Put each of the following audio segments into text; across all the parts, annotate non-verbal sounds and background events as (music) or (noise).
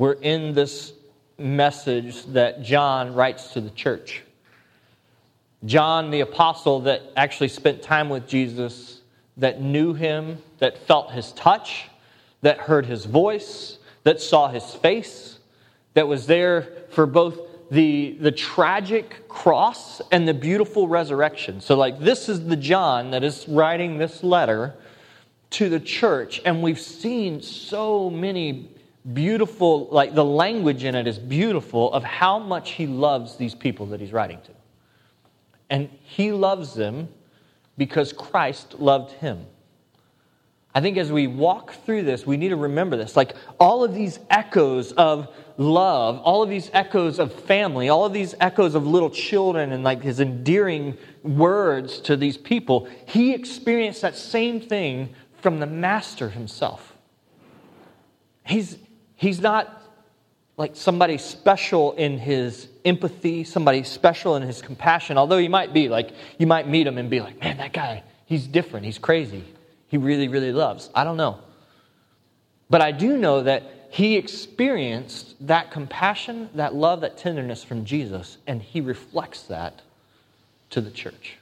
we're in this message that John writes to the church. John, the apostle that actually spent time with Jesus, that knew him, that felt his touch, that heard his voice, that saw his face, that was there for both the, the tragic cross and the beautiful resurrection. So, like, this is the John that is writing this letter to the church, and we've seen so many beautiful, like, the language in it is beautiful of how much he loves these people that he's writing to. And he loves them because Christ loved him. I think as we walk through this, we need to remember this. Like all of these echoes of love, all of these echoes of family, all of these echoes of little children and like his endearing words to these people, he experienced that same thing from the master himself. He's, he's not like somebody special in his empathy, somebody special in his compassion, although he might be like, you might meet him and be like, man, that guy, he's different, he's crazy he really, really loves. I don't know. But I do know that he experienced that compassion, that love, that tenderness from Jesus, and he reflects that to the church.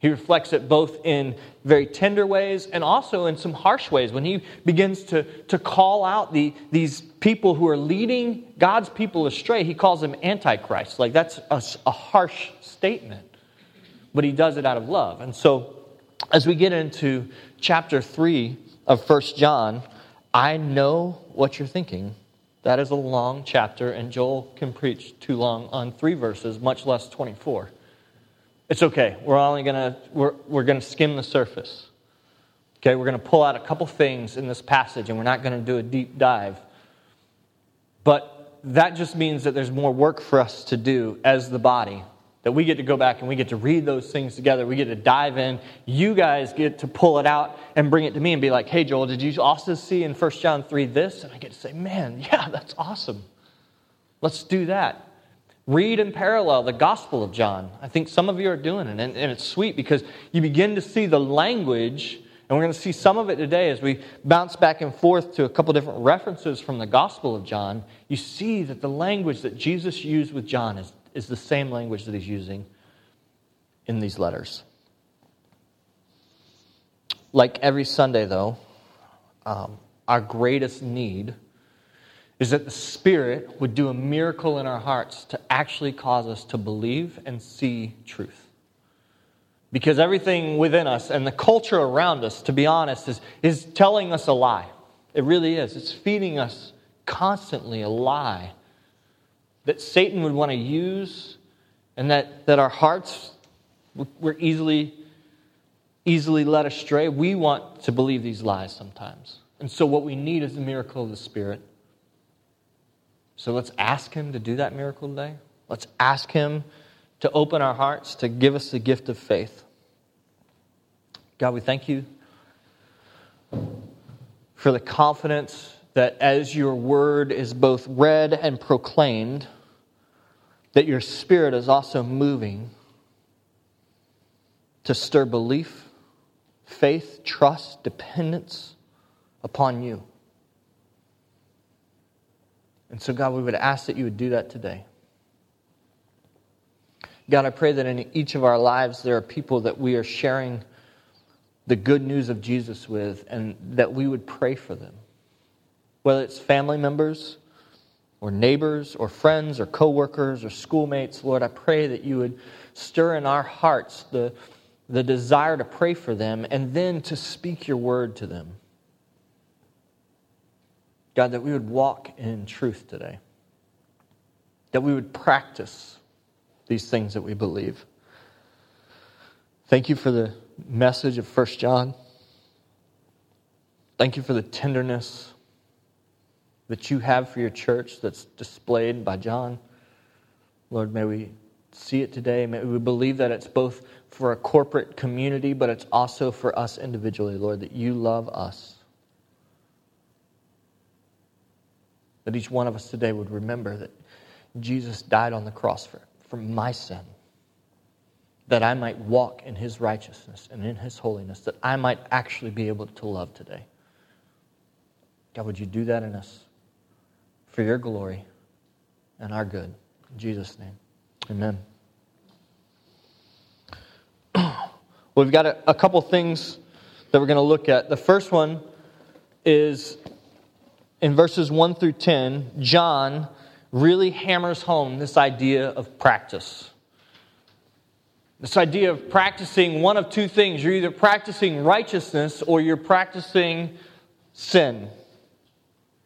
He reflects it both in very tender ways and also in some harsh ways. When he begins to, to call out the, these people who are leading God's people astray, he calls them antichrist. Like that's a, a harsh statement, but he does it out of love. And so as we get into chapter 3 of First John, I know what you're thinking. That is a long chapter, and Joel can preach too long on three verses, much less 24. It's okay. We're only gonna we're, we're gonna skim the surface. Okay, we're gonna pull out a couple things in this passage, and we're not gonna do a deep dive. But that just means that there's more work for us to do as the body that we get to go back and we get to read those things together. We get to dive in. You guys get to pull it out and bring it to me and be like, hey, Joel, did you also see in 1 John 3 this? And I get to say, man, yeah, that's awesome. Let's do that. Read in parallel the Gospel of John. I think some of you are doing it, and, and it's sweet because you begin to see the language, and we're going to see some of it today as we bounce back and forth to a couple different references from the Gospel of John. You see that the language that Jesus used with John is is the same language that he's using in these letters. Like every Sunday, though, um, our greatest need is that the Spirit would do a miracle in our hearts to actually cause us to believe and see truth. Because everything within us and the culture around us, to be honest, is, is telling us a lie. It really is. It's feeding us constantly a lie that Satan would want to use and that, that our hearts were easily, easily led astray. We want to believe these lies sometimes. And so, what we need is the miracle of the Spirit. So, let's ask Him to do that miracle today. Let's ask Him to open our hearts, to give us the gift of faith. God, we thank you for the confidence that as your word is both read and proclaimed, that your spirit is also moving to stir belief, faith, trust, dependence upon you. And so, God, we would ask that you would do that today. God, I pray that in each of our lives there are people that we are sharing the good news of Jesus with and that we would pray for them whether it's family members or neighbors or friends or coworkers or schoolmates, Lord, I pray that you would stir in our hearts the, the desire to pray for them and then to speak your word to them. God, that we would walk in truth today, that we would practice these things that we believe. Thank you for the message of 1 John. Thank you for the tenderness that you have for your church that's displayed by John. Lord, may we see it today. May we believe that it's both for a corporate community, but it's also for us individually, Lord, that you love us. That each one of us today would remember that Jesus died on the cross for, for my sin, that I might walk in his righteousness and in his holiness, that I might actually be able to love today. God, would you do that in us? for your glory and our good. In Jesus' name, amen. (clears throat) We've got a, a couple things that we're going to look at. The first one is in verses 1 through 10, John really hammers home this idea of practice. This idea of practicing one of two things. You're either practicing righteousness or you're practicing sin.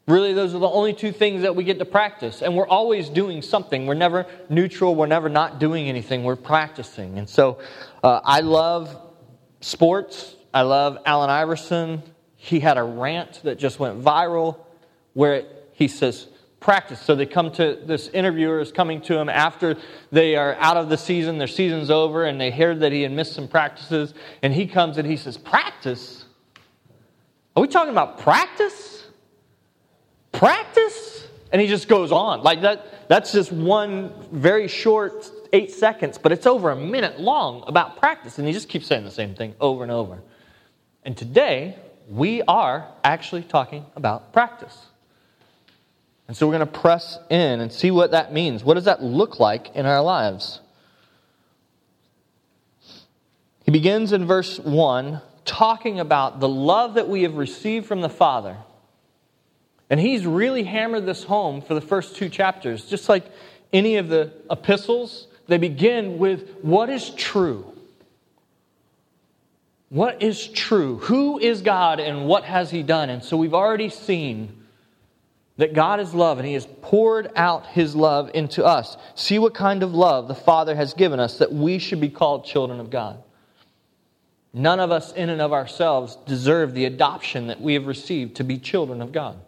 Really, those are the only two things that we get to practice. And we're always doing something. We're never neutral. We're never not doing anything. We're practicing. And so uh, I love sports. I love Allen Iverson. He had a rant that just went viral where he says, practice. So they come to this interviewer is coming to him after they are out of the season, their season's over, and they hear that he had missed some practices. And he comes and he says, Practice? Are we talking about practice? Practice? And he just goes on. Like that, that's just one very short eight seconds, but it's over a minute long about practice. And he just keeps saying the same thing over and over. And today, we are actually talking about practice. And so we're going to press in and see what that means. What does that look like in our lives? He begins in verse 1 talking about the love that we have received from the Father. And he's really hammered this home for the first two chapters. Just like any of the epistles, they begin with what is true. What is true? Who is God and what has he done? And so we've already seen that God is love and He has poured out His love into us. See what kind of love the Father has given us that we should be called children of God. None of us, in and of ourselves, deserve the adoption that we have received to be children of God.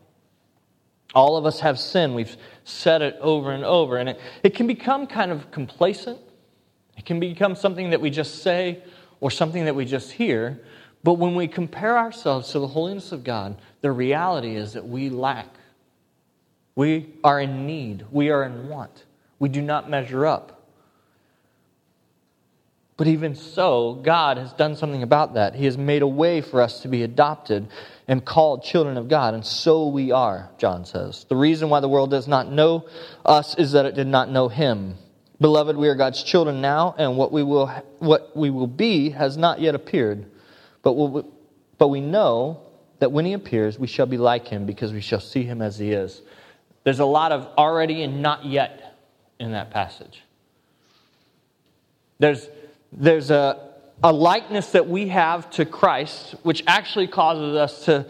All of us have sin. We've said it over and over. And it, it can become kind of complacent. It can become something that we just say or something that we just hear. But when we compare ourselves to the holiness of God, the reality is that we lack we are in need. We are in want. We do not measure up. But even so, God has done something about that. He has made a way for us to be adopted and called children of God, and so we are, John says. The reason why the world does not know us is that it did not know him. Beloved, we are God's children now, and what we will, what we will be has not yet appeared. But, we'll, but we know that when he appears, we shall be like him because we shall see him as he is. There's a lot of already and not yet in that passage. There's, there's a, a likeness that we have to Christ, which actually causes us to,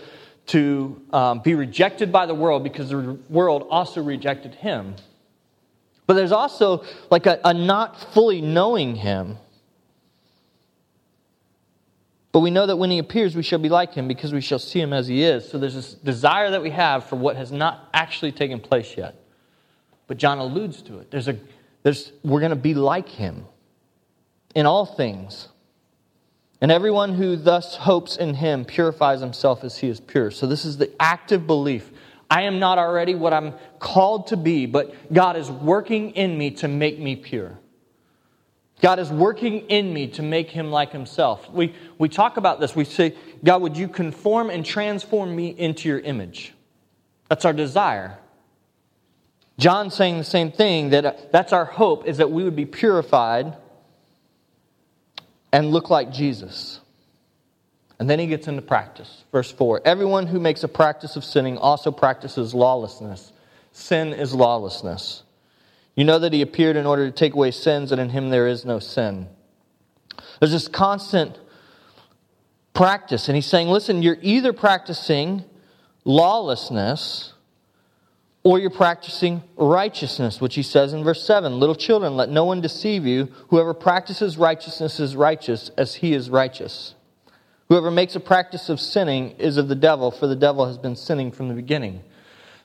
to um, be rejected by the world because the world also rejected him. But there's also like a, a not fully knowing him. But we know that when he appears, we shall be like him because we shall see him as he is. So there's this desire that we have for what has not actually taken place yet. But John alludes to it. There's a, there's, we're going to be like him in all things. And everyone who thus hopes in him purifies himself as he is pure. So this is the active belief. I am not already what I'm called to be, but God is working in me to make me pure. God is working in me to make him like himself. We, we talk about this. We say, God, would you conform and transform me into your image? That's our desire. John saying the same thing that uh, that's our hope is that we would be purified and look like Jesus. And then he gets into practice. Verse 4 Everyone who makes a practice of sinning also practices lawlessness. Sin is lawlessness. You know that he appeared in order to take away sins, and in him there is no sin. There's this constant practice, and he's saying, listen, you're either practicing lawlessness or you're practicing righteousness, which he says in verse 7 Little children, let no one deceive you. Whoever practices righteousness is righteous as he is righteous. Whoever makes a practice of sinning is of the devil, for the devil has been sinning from the beginning.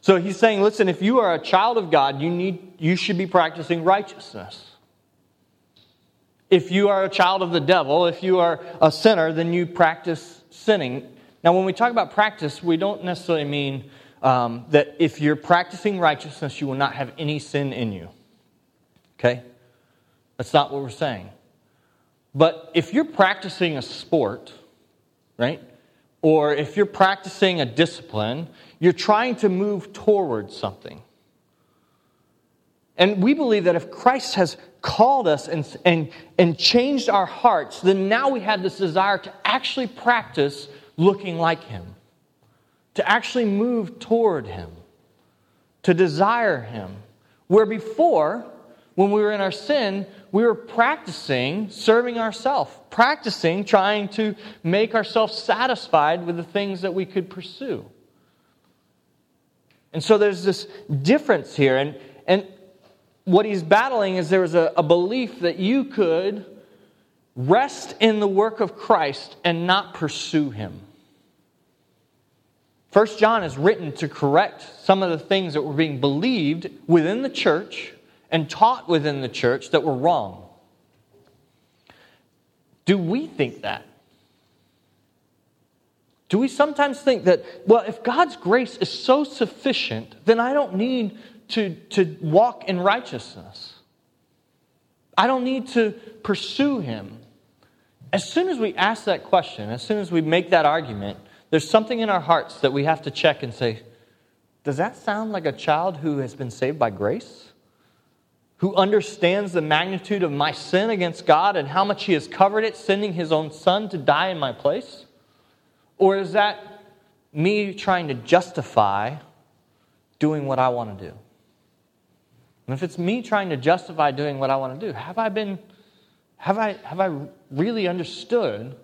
So he's saying, listen, if you are a child of God, you, need, you should be practicing righteousness. If you are a child of the devil, if you are a sinner, then you practice sinning. Now, when we talk about practice, we don't necessarily mean um, that if you're practicing righteousness, you will not have any sin in you. Okay? That's not what we're saying. But if you're practicing a sport, right? Or if you're practicing a discipline, you're trying to move towards something. And we believe that if Christ has called us and, and, and changed our hearts, then now we have this desire to actually practice looking like Him, to actually move toward Him, to desire Him. Where before, when we were in our sin, we were practicing serving ourselves, practicing trying to make ourselves satisfied with the things that we could pursue. And so there's this difference here. And, and what he's battling is there was a, a belief that you could rest in the work of Christ and not pursue him. First John is written to correct some of the things that were being believed within the church and taught within the church that were wrong. Do we think that? Do we sometimes think that, well, if God's grace is so sufficient, then I don't need to, to walk in righteousness? I don't need to pursue Him. As soon as we ask that question, as soon as we make that argument, there's something in our hearts that we have to check and say, does that sound like a child who has been saved by grace? Who understands the magnitude of my sin against God and how much He has covered it, sending His own Son to die in my place? Or is that me trying to justify doing what I want to do? And if it's me trying to justify doing what I want to do, have I been have I have I really understood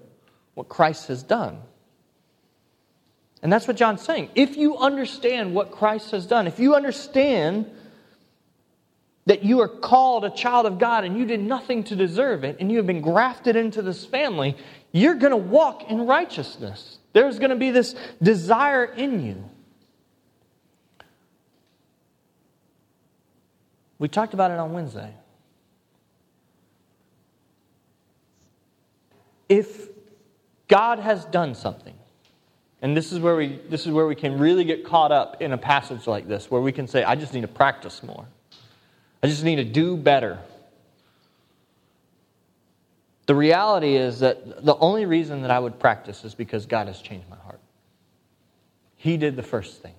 what Christ has done? And that's what John's saying. If you understand what Christ has done, if you understand that you are called a child of God and you did nothing to deserve it, and you have been grafted into this family, you're going to walk in righteousness. There's going to be this desire in you. We talked about it on Wednesday. If God has done something, and this is where we this is where we can really get caught up in a passage like this, where we can say, I just need to practice more. I just need to do better. The reality is that the only reason that I would practice is because God has changed my heart. He did the first thing.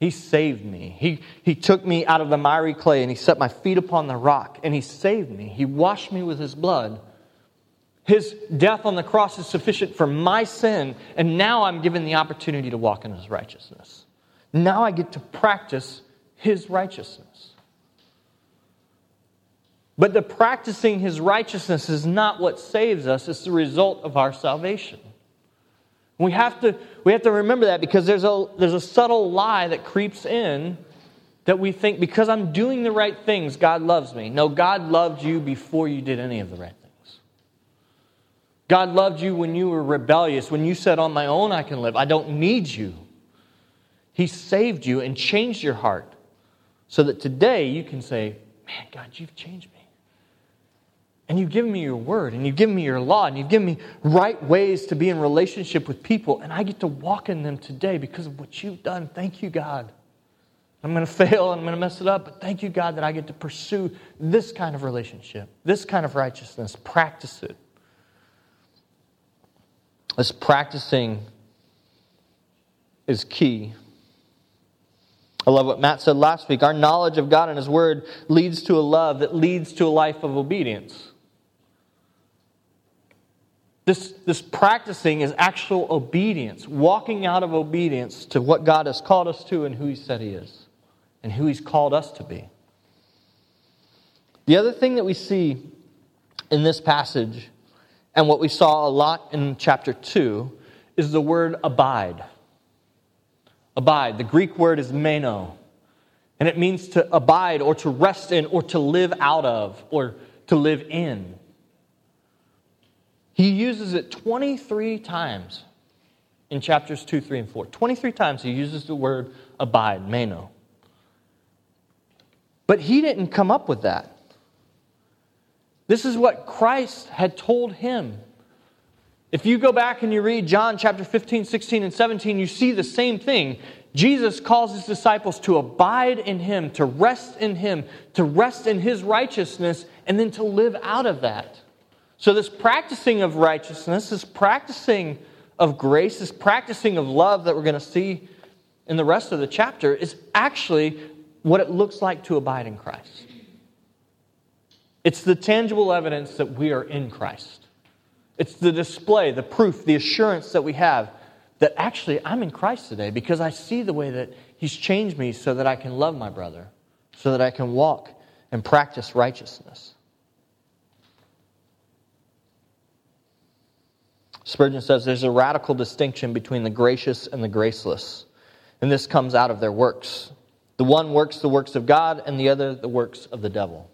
He saved me. He, he took me out of the miry clay and He set my feet upon the rock and He saved me. He washed me with His blood. His death on the cross is sufficient for my sin, and now I'm given the opportunity to walk in His righteousness. Now I get to practice His righteousness. But the practicing his righteousness is not what saves us, it's the result of our salvation. We have to, we have to remember that because there's a, there's a subtle lie that creeps in that we think because I'm doing the right things, God loves me. No, God loved you before you did any of the right things. God loved you when you were rebellious, when you said, On my own I can live. I don't need you. He saved you and changed your heart so that today you can say, Man, God, you've changed me. And you've given me your word, and you've given me your law, and you've given me right ways to be in relationship with people, and I get to walk in them today because of what you've done. Thank you, God. I'm going (laughs) to fail and I'm going to mess it up, but thank you, God, that I get to pursue this kind of relationship, this kind of righteousness, practice it. This practicing is key. I love what Matt said last week. Our knowledge of God and His Word leads to a love that leads to a life of obedience. This, this practicing is actual obedience, walking out of obedience to what God has called us to and who He said He is, and who He's called us to be. The other thing that we see in this passage, and what we saw a lot in chapter 2, is the word abide. Abide. The Greek word is meno, and it means to abide or to rest in or to live out of or to live in. He uses it 23 times in chapters 2, 3, and 4. 23 times he uses the word abide, meno. But he didn't come up with that. This is what Christ had told him. If you go back and you read John chapter 15, 16, and 17, you see the same thing. Jesus calls his disciples to abide in him, to rest in him, to rest in his righteousness, and then to live out of that. So, this practicing of righteousness, this practicing of grace, this practicing of love that we're going to see in the rest of the chapter is actually what it looks like to abide in Christ. It's the tangible evidence that we are in Christ. It's the display, the proof, the assurance that we have that actually I'm in Christ today because I see the way that He's changed me so that I can love my brother, so that I can walk and practice righteousness. Spurgeon says there's a radical distinction between the gracious and the graceless, and this comes out of their works. The one works the works of God, and the other the works of the devil.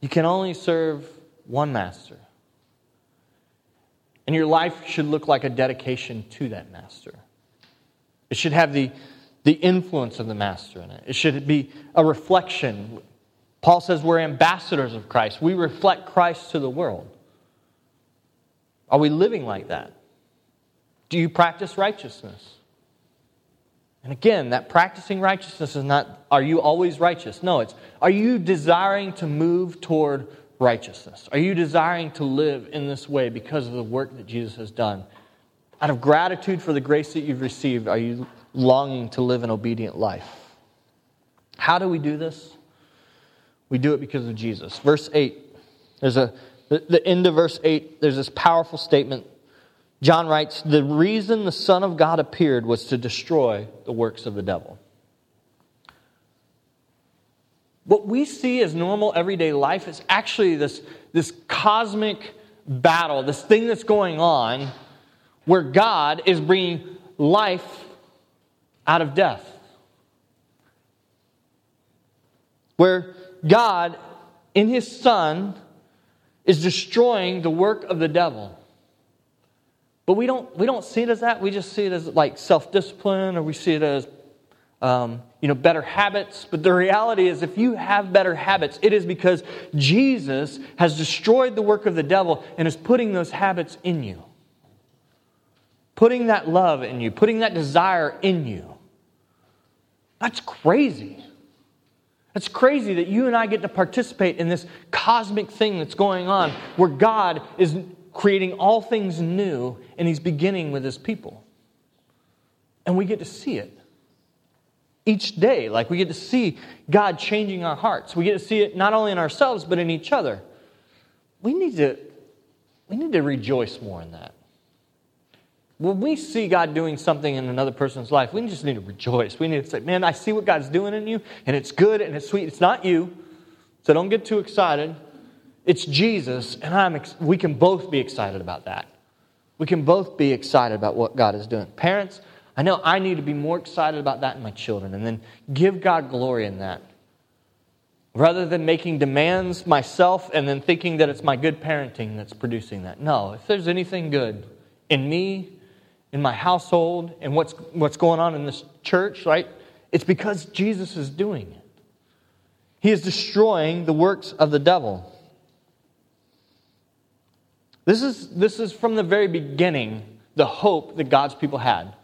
You can only serve one master. And your life should look like a dedication to that master. It should have the, the influence of the master in it. It should be a reflection. Paul says we're ambassadors of Christ. We reflect Christ to the world. Are we living like that? Do you practice righteousness? And again, that practicing righteousness is not, are you always righteous? No, it's, are you desiring to move toward righteousness? Are you desiring to live in this way because of the work that Jesus has done? Out of gratitude for the grace that you've received, are you longing to live an obedient life? How do we do this? We do it because of Jesus. Verse 8, there's a, the, end of verse 8, there's this powerful statement. John writes, The reason the Son of God appeared was to destroy the works of the devil. What we see as normal everyday life is actually this, this cosmic battle, this thing that's going on where God is bringing life out of death. Where God, in His Son, is destroying the work of the devil. But we don't, we don't see it as that. We just see it as like self discipline or we see it as um, you know, better habits. But the reality is, if you have better habits, it is because Jesus has destroyed the work of the devil and is putting those habits in you. Putting that love in you, putting that desire in you. That's crazy. That's crazy that you and I get to participate in this cosmic thing that's going on where God is creating all things new and He's beginning with His people. And we get to see it each day. Like we get to see God changing our hearts. We get to see it not only in ourselves, but in each other. We need to, we need to rejoice more in that. When we see God doing something in another person's life, we just need to rejoice. We need to say, Man, I see what God's doing in you, and it's good and it's sweet. It's not you, so don't get too excited. It's Jesus, and I'm ex- we can both be excited about that. We can both be excited about what God is doing. Parents, I know I need to be more excited about that in my children and then give God glory in that. Rather than making demands myself and then thinking that it's my good parenting that's producing that. No, if there's anything good in me, in my household, and what's, what's going on in this church, right? It's because Jesus is doing it. He is destroying the works of the devil. This is, this is from the very beginning the hope that God's people had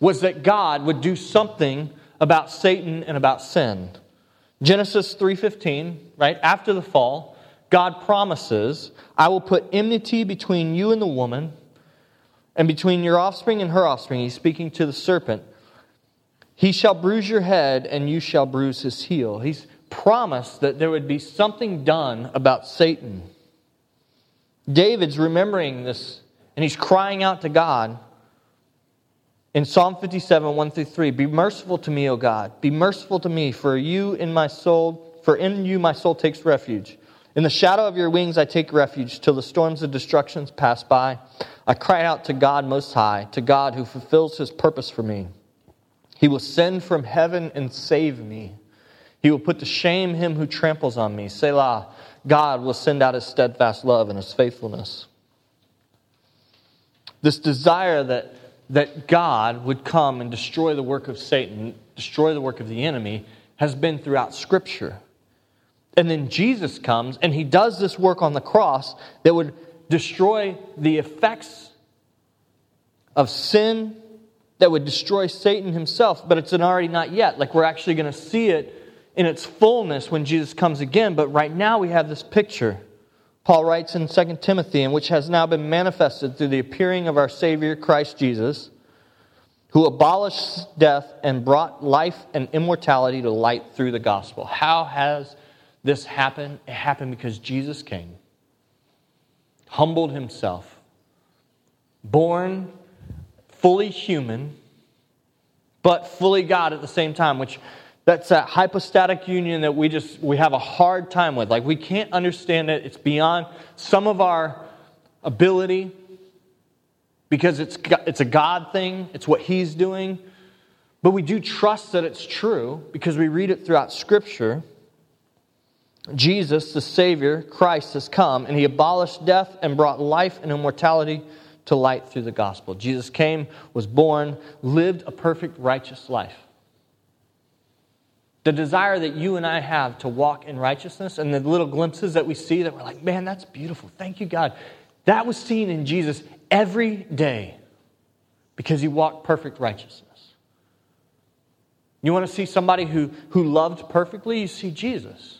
was that God would do something about Satan and about sin. Genesis 3:15, right? After the fall, God promises, "I will put enmity between you and the woman, and between your offspring and her offspring." He's speaking to the serpent. He shall bruise your head and you shall bruise his heel. He's promised that there would be something done about Satan. David's remembering this and he's crying out to God. In Psalm 57, 1 through 3, be merciful to me, O God. Be merciful to me, for you in my soul, for in you my soul takes refuge. In the shadow of your wings I take refuge till the storms of destruction pass by. I cry out to God most high, to God who fulfills his purpose for me. He will send from heaven and save me. He will put to shame him who tramples on me. Selah, God will send out his steadfast love and his faithfulness. This desire that that God would come and destroy the work of Satan, destroy the work of the enemy, has been throughout Scripture. And then Jesus comes and he does this work on the cross that would destroy the effects of sin, that would destroy Satan himself, but it's an already not yet. Like we're actually going to see it in its fullness when Jesus comes again, but right now we have this picture. Paul writes in 2 Timothy, and which has now been manifested through the appearing of our Savior Christ Jesus, who abolished death and brought life and immortality to light through the gospel. How has this happened? It happened because Jesus came, humbled himself, born fully human, but fully God at the same time, which that's that hypostatic union that we just we have a hard time with. Like we can't understand it. It's beyond some of our ability because it's, it's a God thing, it's what He's doing. But we do trust that it's true because we read it throughout Scripture. Jesus, the Savior, Christ, has come and He abolished death and brought life and immortality to light through the gospel. Jesus came, was born, lived a perfect, righteous life. The desire that you and I have to walk in righteousness and the little glimpses that we see that we're like, man, that's beautiful. Thank you, God. That was seen in Jesus every day because he walked perfect righteousness. You want to see somebody who, who loved perfectly? You see Jesus.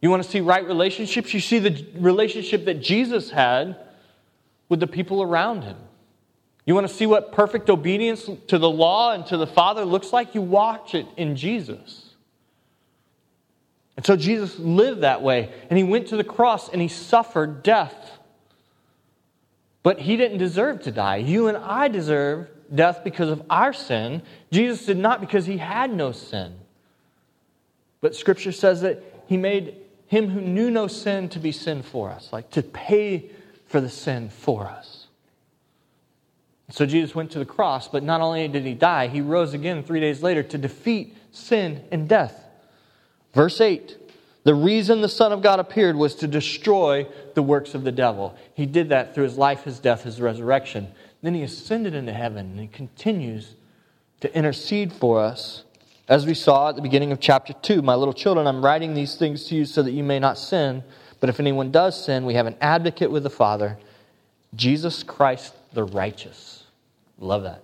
You want to see right relationships? You see the relationship that Jesus had with the people around him. You want to see what perfect obedience to the law and to the Father looks like? You watch it in Jesus. And so Jesus lived that way, and he went to the cross and he suffered death but he didn't deserve to die. You and I deserve death because of our sin. Jesus did not because he had no sin. But scripture says that he made him who knew no sin to be sin for us, like to pay for the sin for us. So Jesus went to the cross, but not only did he die, he rose again three days later to defeat sin and death. Verse 8 the reason the Son of God appeared was to destroy the works of the devil. He did that through his life, his death, his resurrection. Then he ascended into heaven and he continues to intercede for us. As we saw at the beginning of chapter 2, my little children, I'm writing these things to you so that you may not sin. But if anyone does sin, we have an advocate with the Father, Jesus Christ the righteous. Love that.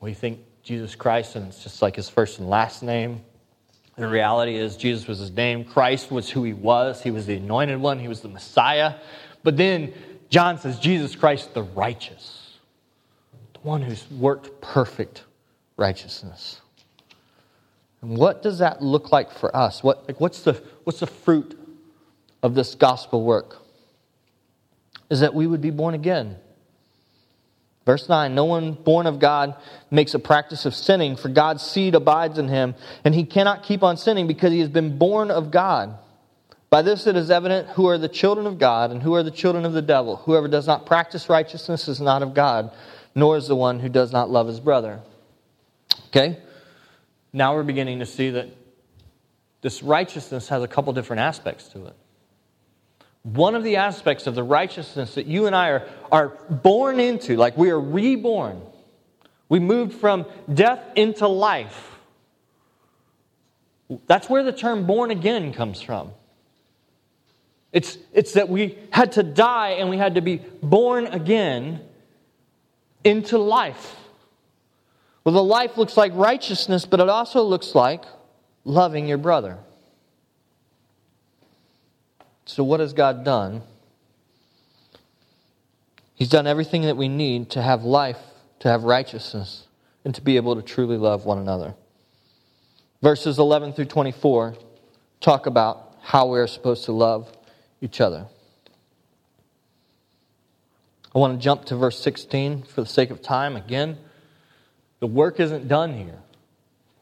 We think Jesus Christ, and it's just like his first and last name. The reality is, Jesus was his name. Christ was who he was. He was the anointed one. He was the Messiah. But then John says, Jesus Christ, the righteous, the one who's worked perfect righteousness. And what does that look like for us? What, like, what's, the, what's the fruit of this gospel work? Is that we would be born again. Verse 9 No one born of God makes a practice of sinning, for God's seed abides in him, and he cannot keep on sinning because he has been born of God. By this it is evident who are the children of God and who are the children of the devil. Whoever does not practice righteousness is not of God, nor is the one who does not love his brother. Okay? Now we're beginning to see that this righteousness has a couple different aspects to it. One of the aspects of the righteousness that you and I are, are born into, like we are reborn, we moved from death into life. That's where the term born again comes from. It's, it's that we had to die and we had to be born again into life. Well, the life looks like righteousness, but it also looks like loving your brother. So, what has God done? He's done everything that we need to have life, to have righteousness, and to be able to truly love one another. Verses 11 through 24 talk about how we are supposed to love each other. I want to jump to verse 16 for the sake of time. Again, the work isn't done here.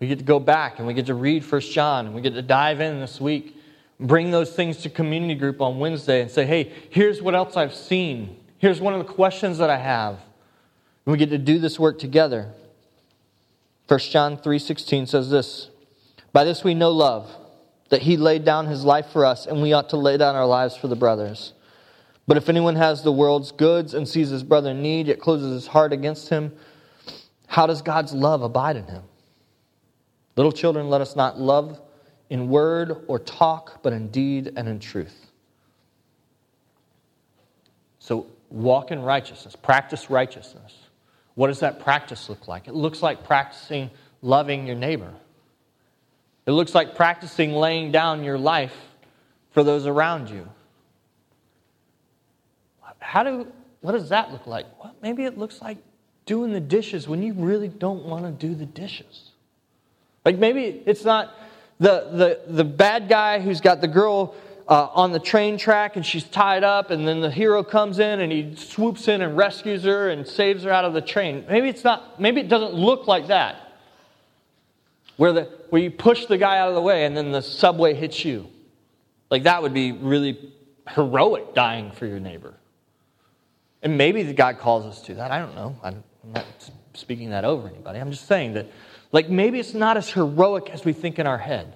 We get to go back and we get to read First John and we get to dive in this week bring those things to community group on Wednesday and say, hey, here's what else I've seen. Here's one of the questions that I have. And we get to do this work together. 1 John 3:16 says this, "By this we know love, that he laid down his life for us, and we ought to lay down our lives for the brothers. But if anyone has the world's goods and sees his brother in need, yet closes his heart against him, how does God's love abide in him? Little children, let us not love in word or talk, but in deed and in truth. So walk in righteousness, practice righteousness. What does that practice look like? It looks like practicing loving your neighbor. It looks like practicing laying down your life for those around you. How do what does that look like? Well, maybe it looks like doing the dishes when you really don't want to do the dishes. Like maybe it's not the, the, the bad guy who's got the girl uh, on the train track and she's tied up, and then the hero comes in and he swoops in and rescues her and saves her out of the train. Maybe it's not, maybe it doesn't look like that. Where, the, where you push the guy out of the way and then the subway hits you. Like that would be really heroic dying for your neighbor. And maybe God calls us to that. I don't know. I'm not speaking that over anybody. I'm just saying that, like, maybe it's not as heroic as we think in our head.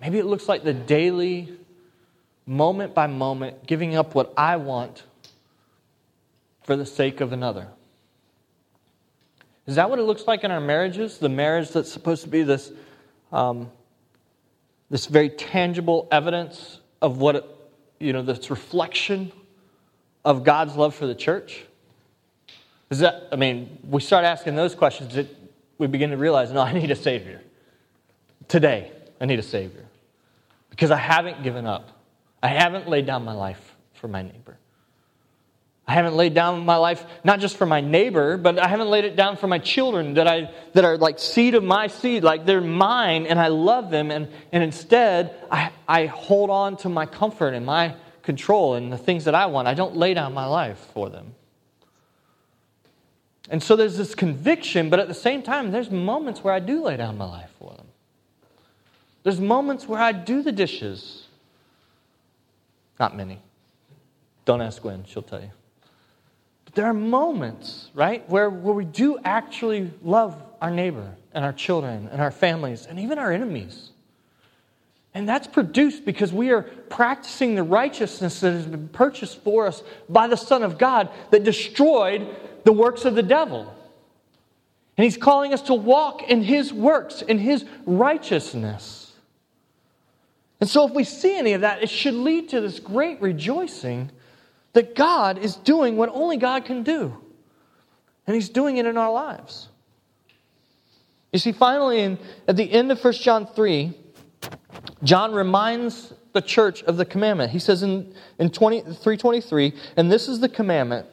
Maybe it looks like the daily, moment by moment, giving up what I want for the sake of another. Is that what it looks like in our marriages? The marriage that's supposed to be this, um, this very tangible evidence of what, it, you know, this reflection of God's love for the church? Is that, I mean, we start asking those questions, it, we begin to realize, no, I need a Savior. Today, I need a Savior. Because I haven't given up. I haven't laid down my life for my neighbor. I haven't laid down my life not just for my neighbor, but I haven't laid it down for my children that I that are like seed of my seed, like they're mine and I love them and, and instead I, I hold on to my comfort and my control and the things that I want. I don't lay down my life for them. And so there's this conviction, but at the same time, there's moments where I do lay down my life for them. There's moments where I do the dishes. Not many. Don't ask Gwen, she'll tell you. But there are moments, right, where, where we do actually love our neighbor and our children and our families and even our enemies. And that's produced because we are practicing the righteousness that has been purchased for us by the Son of God that destroyed the works of the devil. And He's calling us to walk in His works, in His righteousness. And so, if we see any of that, it should lead to this great rejoicing that God is doing what only God can do. And He's doing it in our lives. You see, finally, in, at the end of 1 John 3, John reminds the church of the commandment. He says in, in 20, 323, and this is the commandment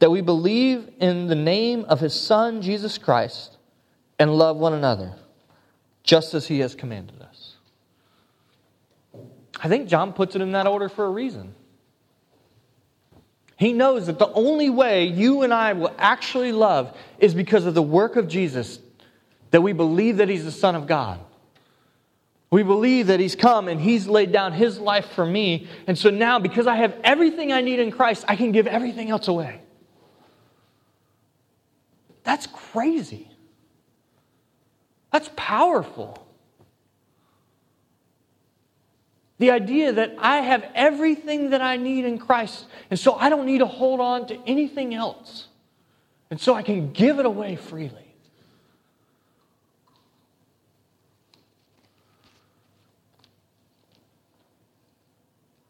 that we believe in the name of his Son, Jesus Christ, and love one another, just as he has commanded us. I think John puts it in that order for a reason. He knows that the only way you and I will actually love is because of the work of Jesus, that we believe that he's the Son of God. We believe that He's come and He's laid down His life for me. And so now, because I have everything I need in Christ, I can give everything else away. That's crazy. That's powerful. The idea that I have everything that I need in Christ, and so I don't need to hold on to anything else. And so I can give it away freely.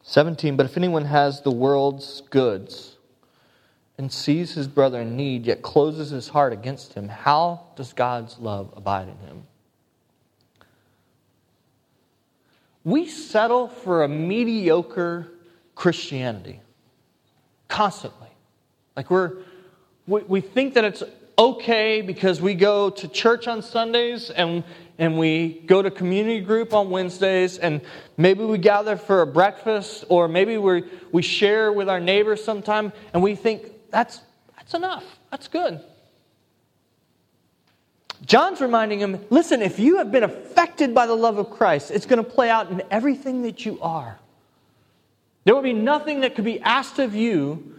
17, but if anyone has the world's goods and sees his brother in need, yet closes his heart against him, how does God's love abide in him? We settle for a mediocre Christianity constantly. Like we're, we, we think that it's okay because we go to church on Sundays and, and we go to community group on Wednesdays, and maybe we gather for a breakfast, or maybe we we share with our neighbors sometime, and we think that's, that's enough. That's good. John's reminding him listen, if you have been affected by the love of Christ, it's going to play out in everything that you are. There will be nothing that could be asked of you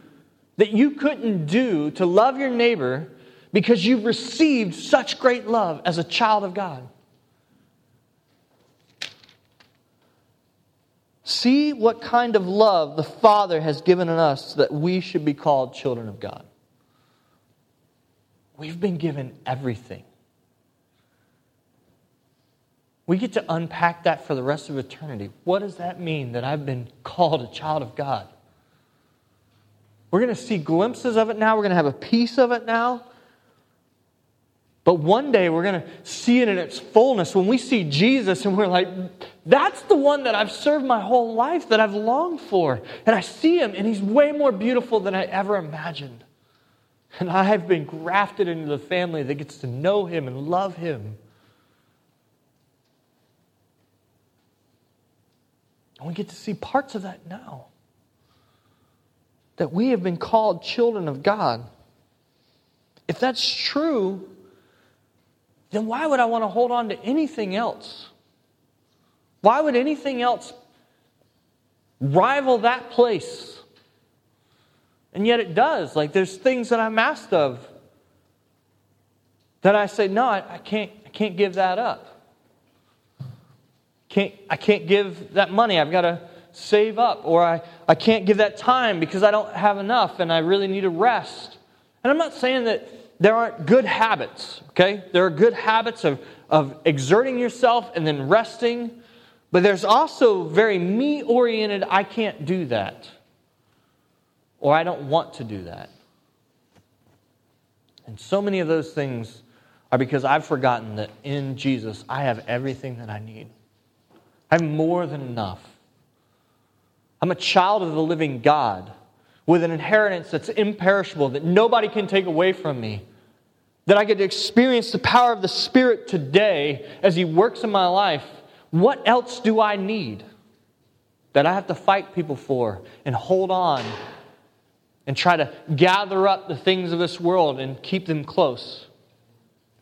that you couldn't do to love your neighbor because you've received such great love as a child of God. See what kind of love the Father has given in us that we should be called children of God. We've been given everything. We get to unpack that for the rest of eternity. What does that mean that I've been called a child of God? We're going to see glimpses of it now. We're going to have a piece of it now. But one day we're going to see it in its fullness when we see Jesus and we're like, that's the one that I've served my whole life, that I've longed for. And I see him and he's way more beautiful than I ever imagined. And I have been grafted into the family that gets to know him and love him. And we get to see parts of that now. That we have been called children of God. If that's true, then why would I want to hold on to anything else? Why would anything else rival that place? And yet it does. Like there's things that I'm asked of that I say, no, I, I can't, I can't give that up. Can't, I can't give that money. I've got to save up. Or I, I can't give that time because I don't have enough and I really need a rest. And I'm not saying that there aren't good habits, okay? There are good habits of, of exerting yourself and then resting. But there's also very me oriented, I can't do that or I don't want to do that. And so many of those things are because I've forgotten that in Jesus I have everything that I need. I have more than enough. I'm a child of the living God with an inheritance that's imperishable, that nobody can take away from me. That I get to experience the power of the Spirit today as He works in my life. What else do I need that I have to fight people for and hold on and try to gather up the things of this world and keep them close.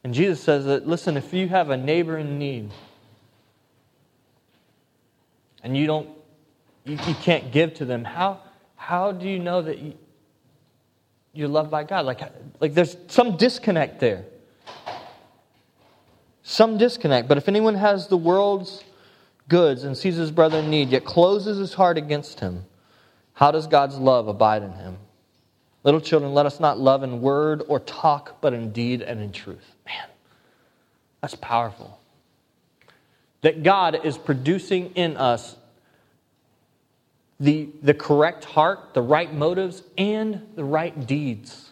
And Jesus says that, listen, if you have a neighbor in need and you don't, you, you can't give to them, how, how do you know that you, you're loved by God? Like, like there's some disconnect there. Some disconnect. But if anyone has the world's goods and sees his brother in need, yet closes his heart against him, how does God's love abide in him? Little children, let us not love in word or talk, but in deed and in truth. Man, that's powerful. That God is producing in us the, the correct heart, the right motives, and the right deeds.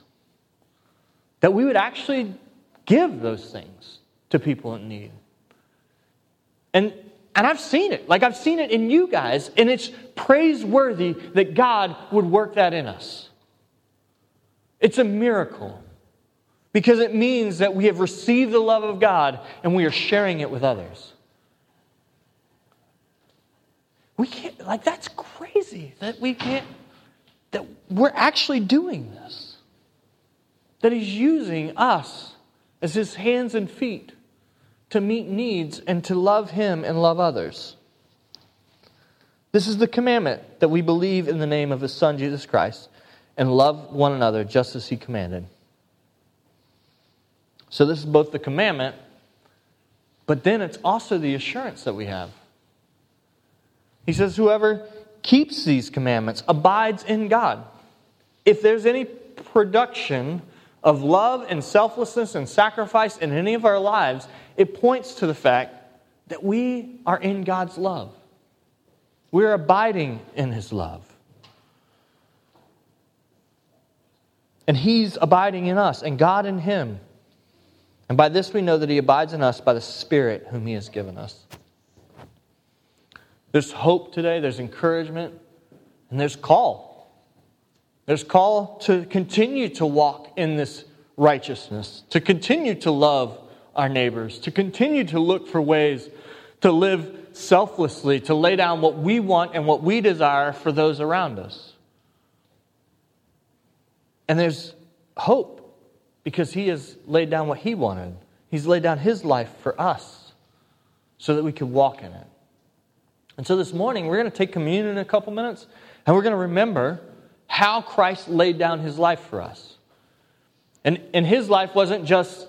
That we would actually give those things to people in need. And, and I've seen it. Like I've seen it in you guys, and it's praiseworthy that God would work that in us. It's a miracle because it means that we have received the love of God and we are sharing it with others. We can't, like, that's crazy that we can't, that we're actually doing this. That He's using us as His hands and feet to meet needs and to love Him and love others. This is the commandment that we believe in the name of His Son, Jesus Christ and love one another just as he commanded. So, this is both the commandment, but then it's also the assurance that we have. He says, Whoever keeps these commandments abides in God. If there's any production of love and selflessness and sacrifice in any of our lives, it points to the fact that we are in God's love. We're abiding in His love. And He's abiding in us, and God in Him. And by this we know that He abides in us by the Spirit whom He has given us. There's hope today, there's encouragement, and there's call. There's call to continue to walk in this righteousness, to continue to love our neighbors, to continue to look for ways to live selflessly, to lay down what we want and what we desire for those around us. And there's hope because he has laid down what he wanted. He's laid down his life for us so that we could walk in it. And so this morning, we're going to take communion in a couple minutes and we're going to remember how Christ laid down his life for us. And, and his life wasn't just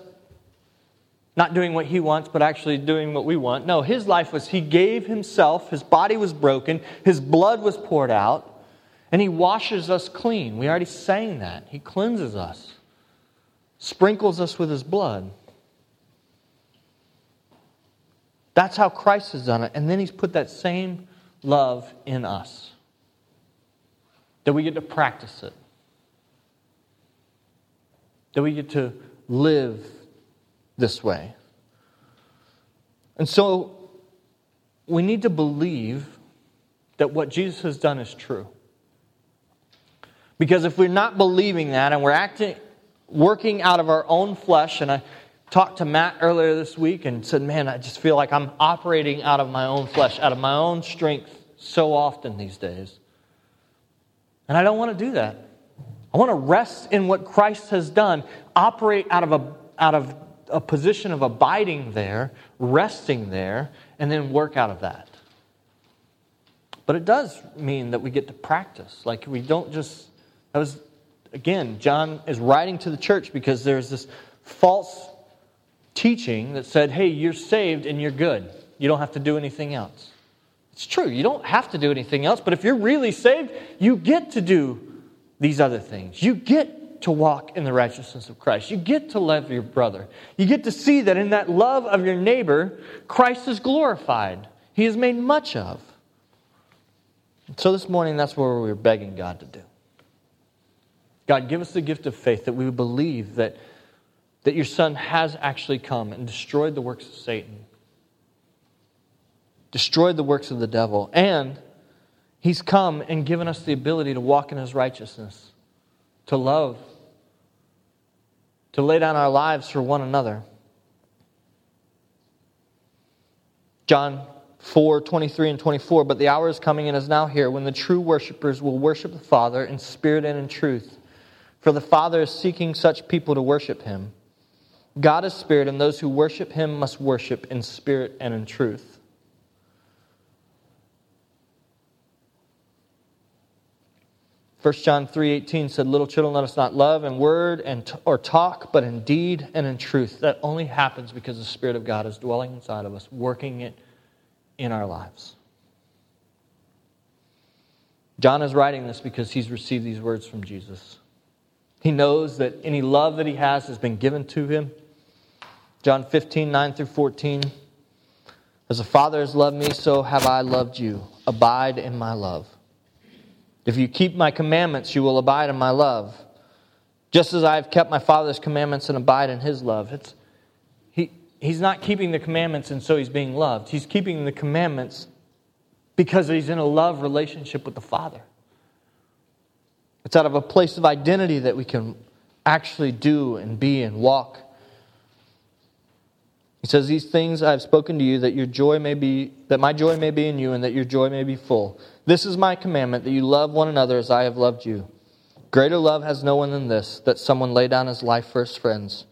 not doing what he wants, but actually doing what we want. No, his life was he gave himself, his body was broken, his blood was poured out and He washes us clean. We already sang that. He cleanses us, sprinkles us with His blood. That's how Christ has done it. And then He's put that same love in us. That we get to practice it. That we get to live this way. And so we need to believe that what Jesus has done is true. Because if we're not believing that and we're acting working out of our own flesh. And I talked to Matt earlier this week and said, Man, I just feel like I'm operating out of my own flesh, out of my own strength so often these days. And I don't want to do that. I want to rest in what Christ has done, operate out of a, out of a position of abiding there, resting there, and then work out of that. But it does mean that we get to practice. Like we don't just, that was, again, John is writing to the church because there's this false teaching that said, hey, you're saved and you're good. You don't have to do anything else. It's true, you don't have to do anything else, but if you're really saved, you get to do these other things. You get to walk in the righteousness of Christ. You get to love your brother. You get to see that in that love of your neighbor, Christ is glorified. He is made much of. So this morning, that's what we are begging God to do. God, give us the gift of faith that we would believe that, that your Son has actually come and destroyed the works of Satan destroyed the works of the devil, and he's come and given us the ability to walk in his righteousness, to love, to lay down our lives for one another. John 4 23 and 24. But the hour is coming and is now here when the true worshippers will worship the Father in spirit and in truth. For the Father is seeking such people to worship him. God is spirit, and those who worship him must worship in spirit and in truth. 1 John 3:18 said, "Little children, let us not love in word and t- or talk, but in deed and in truth." That only happens because the Spirit of God is dwelling inside of us, working it in our lives. John is writing this because he's received these words from Jesus. He knows that any love that he has has been given to him. John 15, 9 through 14. As the Father has loved me, so have I loved you. Abide in my love. If you keep my commandments, you will abide in my love, just as I have kept my Father's commandments and abide in his love. It's, he, he's not keeping the commandments and so he's being loved. He's keeping the commandments because he's in a love relationship with the Father. It's out of a place of identity that we can actually do and be and walk. He says, These things I have spoken to you that your joy may be that my joy may be in you and that your joy may be full. This is my commandment that you love one another as I have loved you. Greater love has no one than this, that someone lay down his life for his friends.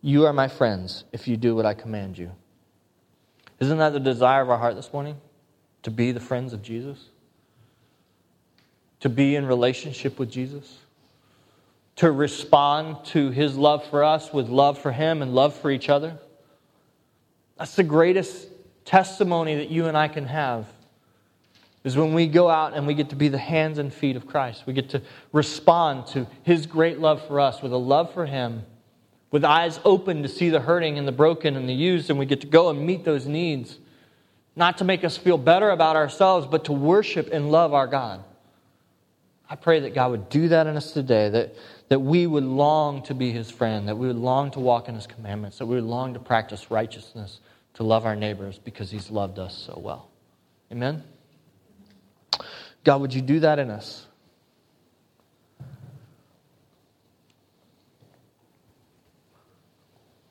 You are my friends if you do what I command you. Isn't that the desire of our heart this morning? To be the friends of Jesus? To be in relationship with Jesus? To respond to his love for us with love for him and love for each other? That's the greatest testimony that you and I can have is when we go out and we get to be the hands and feet of Christ. We get to respond to His great love for us with a love for Him, with eyes open to see the hurting and the broken and the used, and we get to go and meet those needs, not to make us feel better about ourselves, but to worship and love our God. I pray that God would do that in us today, that, that we would long to be His friend, that we would long to walk in His commandments, that we would long to practice righteousness, to love our neighbors because He's loved us so well. Amen? God, would you do that in us?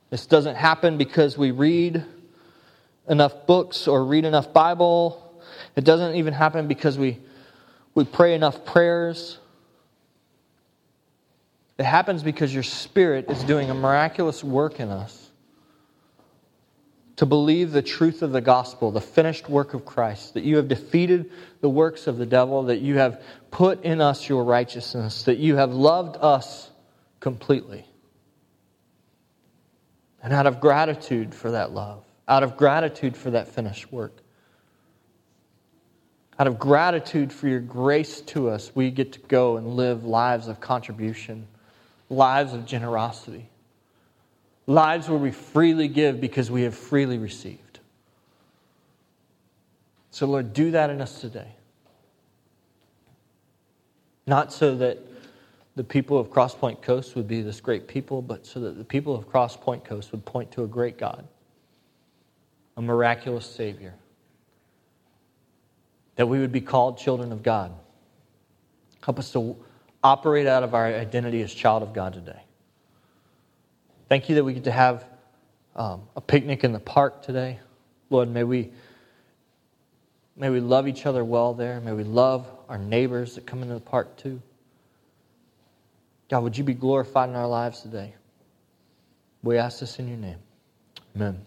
This doesn't happen because we read enough books or read enough Bible. It doesn't even happen because we, we pray enough prayers. It happens because your Spirit is doing a miraculous work in us to believe the truth of the gospel, the finished work of Christ, that you have defeated the works of the devil, that you have put in us your righteousness, that you have loved us completely. And out of gratitude for that love, out of gratitude for that finished work, out of gratitude for your grace to us, we get to go and live lives of contribution, lives of generosity lives where we freely give because we have freely received. So, Lord, do that in us today. Not so that the people of Cross Point Coast would be this great people, but so that the people of Cross Point Coast would point to a great God, a miraculous Savior, that we would be called children of God. Help us to operate out of our identity as child of God today. Thank you that we get to have um, a picnic in the park today. Lord, may we, may we love each other well there. May we love our neighbors that come into the park too. God, would you be glorified in our lives today? We ask this in your name. Amen.